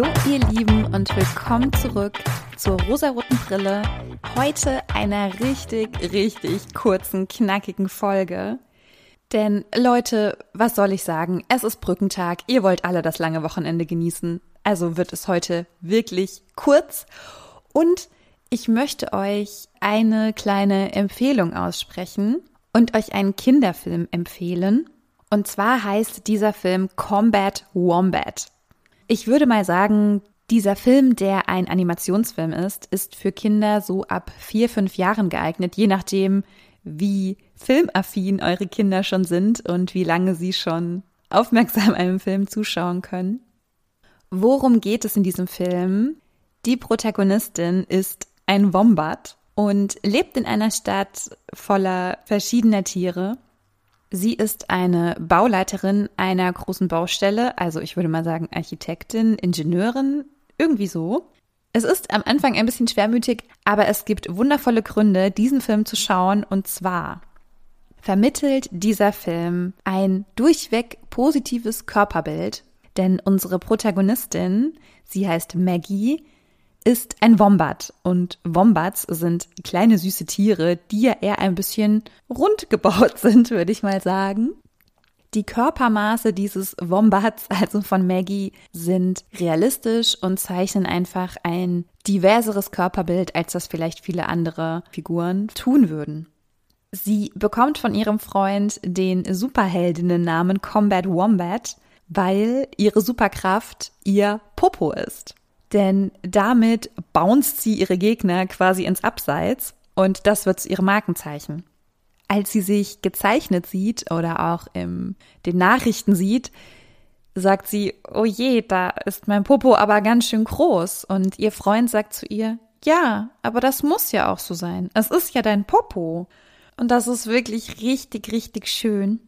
und willkommen zurück zur rosaroten Brille. Heute einer richtig, richtig kurzen, knackigen Folge. Denn Leute, was soll ich sagen? Es ist Brückentag. Ihr wollt alle das lange Wochenende genießen. Also wird es heute wirklich kurz. Und ich möchte euch eine kleine Empfehlung aussprechen und euch einen Kinderfilm empfehlen. Und zwar heißt dieser Film Combat Wombat. Ich würde mal sagen, dieser Film, der ein Animationsfilm ist, ist für Kinder so ab vier, fünf Jahren geeignet, je nachdem, wie filmaffin eure Kinder schon sind und wie lange sie schon aufmerksam einem Film zuschauen können. Worum geht es in diesem Film? Die Protagonistin ist ein Wombat und lebt in einer Stadt voller verschiedener Tiere. Sie ist eine Bauleiterin einer großen Baustelle, also ich würde mal sagen Architektin, Ingenieurin, irgendwie so. Es ist am Anfang ein bisschen schwermütig, aber es gibt wundervolle Gründe, diesen Film zu schauen. Und zwar vermittelt dieser Film ein durchweg positives Körperbild, denn unsere Protagonistin, sie heißt Maggie, ist ein Wombat. Und Wombats sind kleine süße Tiere, die ja eher ein bisschen rund gebaut sind, würde ich mal sagen. Die Körpermaße dieses Wombats, also von Maggie, sind realistisch und zeichnen einfach ein diverseres Körperbild, als das vielleicht viele andere Figuren tun würden. Sie bekommt von ihrem Freund den Superheldinnennamen Combat Wombat, weil ihre Superkraft ihr Popo ist. Denn damit bounced sie ihre Gegner quasi ins Abseits und das wird zu ihrem Markenzeichen als sie sich gezeichnet sieht oder auch in den Nachrichten sieht, sagt sie, oh je, da ist mein Popo aber ganz schön groß. Und ihr Freund sagt zu ihr, ja, aber das muss ja auch so sein. Es ist ja dein Popo. Und das ist wirklich richtig, richtig schön.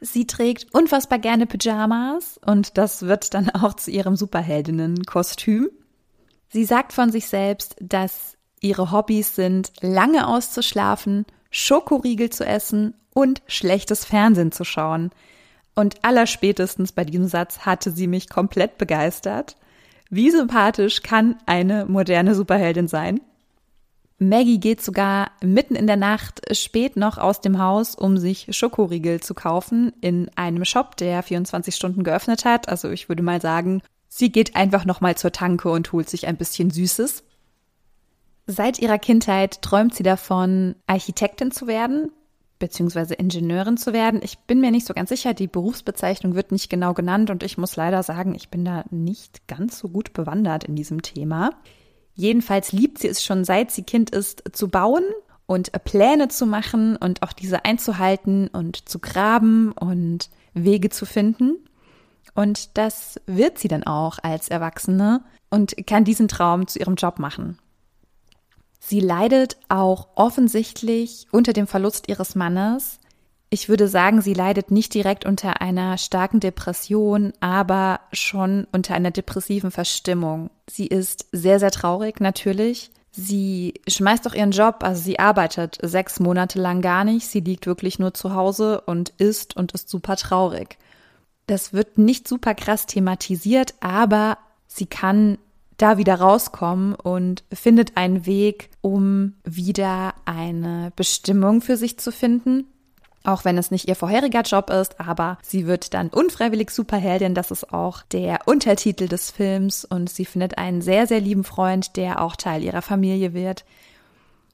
Sie trägt unfassbar gerne Pyjamas und das wird dann auch zu ihrem Superheldinnen-Kostüm. Sie sagt von sich selbst, dass ihre Hobbys sind, lange auszuschlafen Schokoriegel zu essen und schlechtes Fernsehen zu schauen. Und allerspätestens bei diesem Satz hatte sie mich komplett begeistert. Wie sympathisch kann eine moderne Superheldin sein? Maggie geht sogar mitten in der Nacht spät noch aus dem Haus, um sich Schokoriegel zu kaufen in einem Shop, der 24 Stunden geöffnet hat. Also ich würde mal sagen, sie geht einfach noch mal zur Tanke und holt sich ein bisschen Süßes. Seit ihrer Kindheit träumt sie davon, Architektin zu werden, beziehungsweise Ingenieurin zu werden. Ich bin mir nicht so ganz sicher, die Berufsbezeichnung wird nicht genau genannt und ich muss leider sagen, ich bin da nicht ganz so gut bewandert in diesem Thema. Jedenfalls liebt sie es schon seit sie Kind ist zu bauen und Pläne zu machen und auch diese einzuhalten und zu graben und Wege zu finden. Und das wird sie dann auch als Erwachsene und kann diesen Traum zu ihrem Job machen. Sie leidet auch offensichtlich unter dem Verlust ihres Mannes. Ich würde sagen, sie leidet nicht direkt unter einer starken Depression, aber schon unter einer depressiven Verstimmung. Sie ist sehr, sehr traurig, natürlich. Sie schmeißt auch ihren Job, also sie arbeitet sechs Monate lang gar nicht. Sie liegt wirklich nur zu Hause und isst und ist super traurig. Das wird nicht super krass thematisiert, aber sie kann da wieder rauskommen und findet einen Weg, um wieder eine Bestimmung für sich zu finden. Auch wenn es nicht ihr vorheriger Job ist, aber sie wird dann unfreiwillig Superheldin. Das ist auch der Untertitel des Films. Und sie findet einen sehr, sehr lieben Freund, der auch Teil ihrer Familie wird.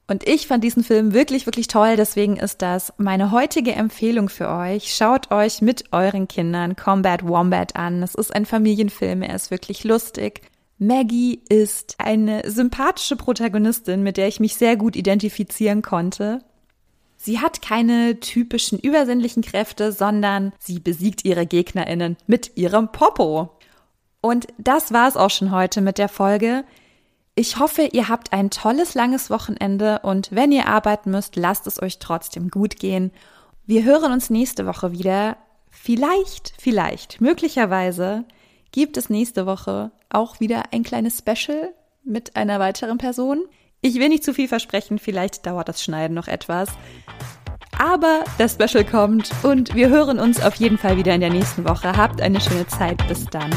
Und ich fand diesen Film wirklich, wirklich toll. Deswegen ist das meine heutige Empfehlung für euch. Schaut euch mit euren Kindern Combat Wombat an. Es ist ein Familienfilm. Er ist wirklich lustig. Maggie ist eine sympathische Protagonistin, mit der ich mich sehr gut identifizieren konnte. Sie hat keine typischen übersinnlichen Kräfte, sondern sie besiegt ihre Gegnerinnen mit ihrem Popo. Und das war's auch schon heute mit der Folge. Ich hoffe, ihr habt ein tolles langes Wochenende und wenn ihr arbeiten müsst, lasst es euch trotzdem gut gehen. Wir hören uns nächste Woche wieder. Vielleicht, vielleicht, möglicherweise gibt es nächste Woche auch wieder ein kleines Special mit einer weiteren Person. Ich will nicht zu viel versprechen, vielleicht dauert das Schneiden noch etwas. Aber das Special kommt und wir hören uns auf jeden Fall wieder in der nächsten Woche. Habt eine schöne Zeit. Bis dann.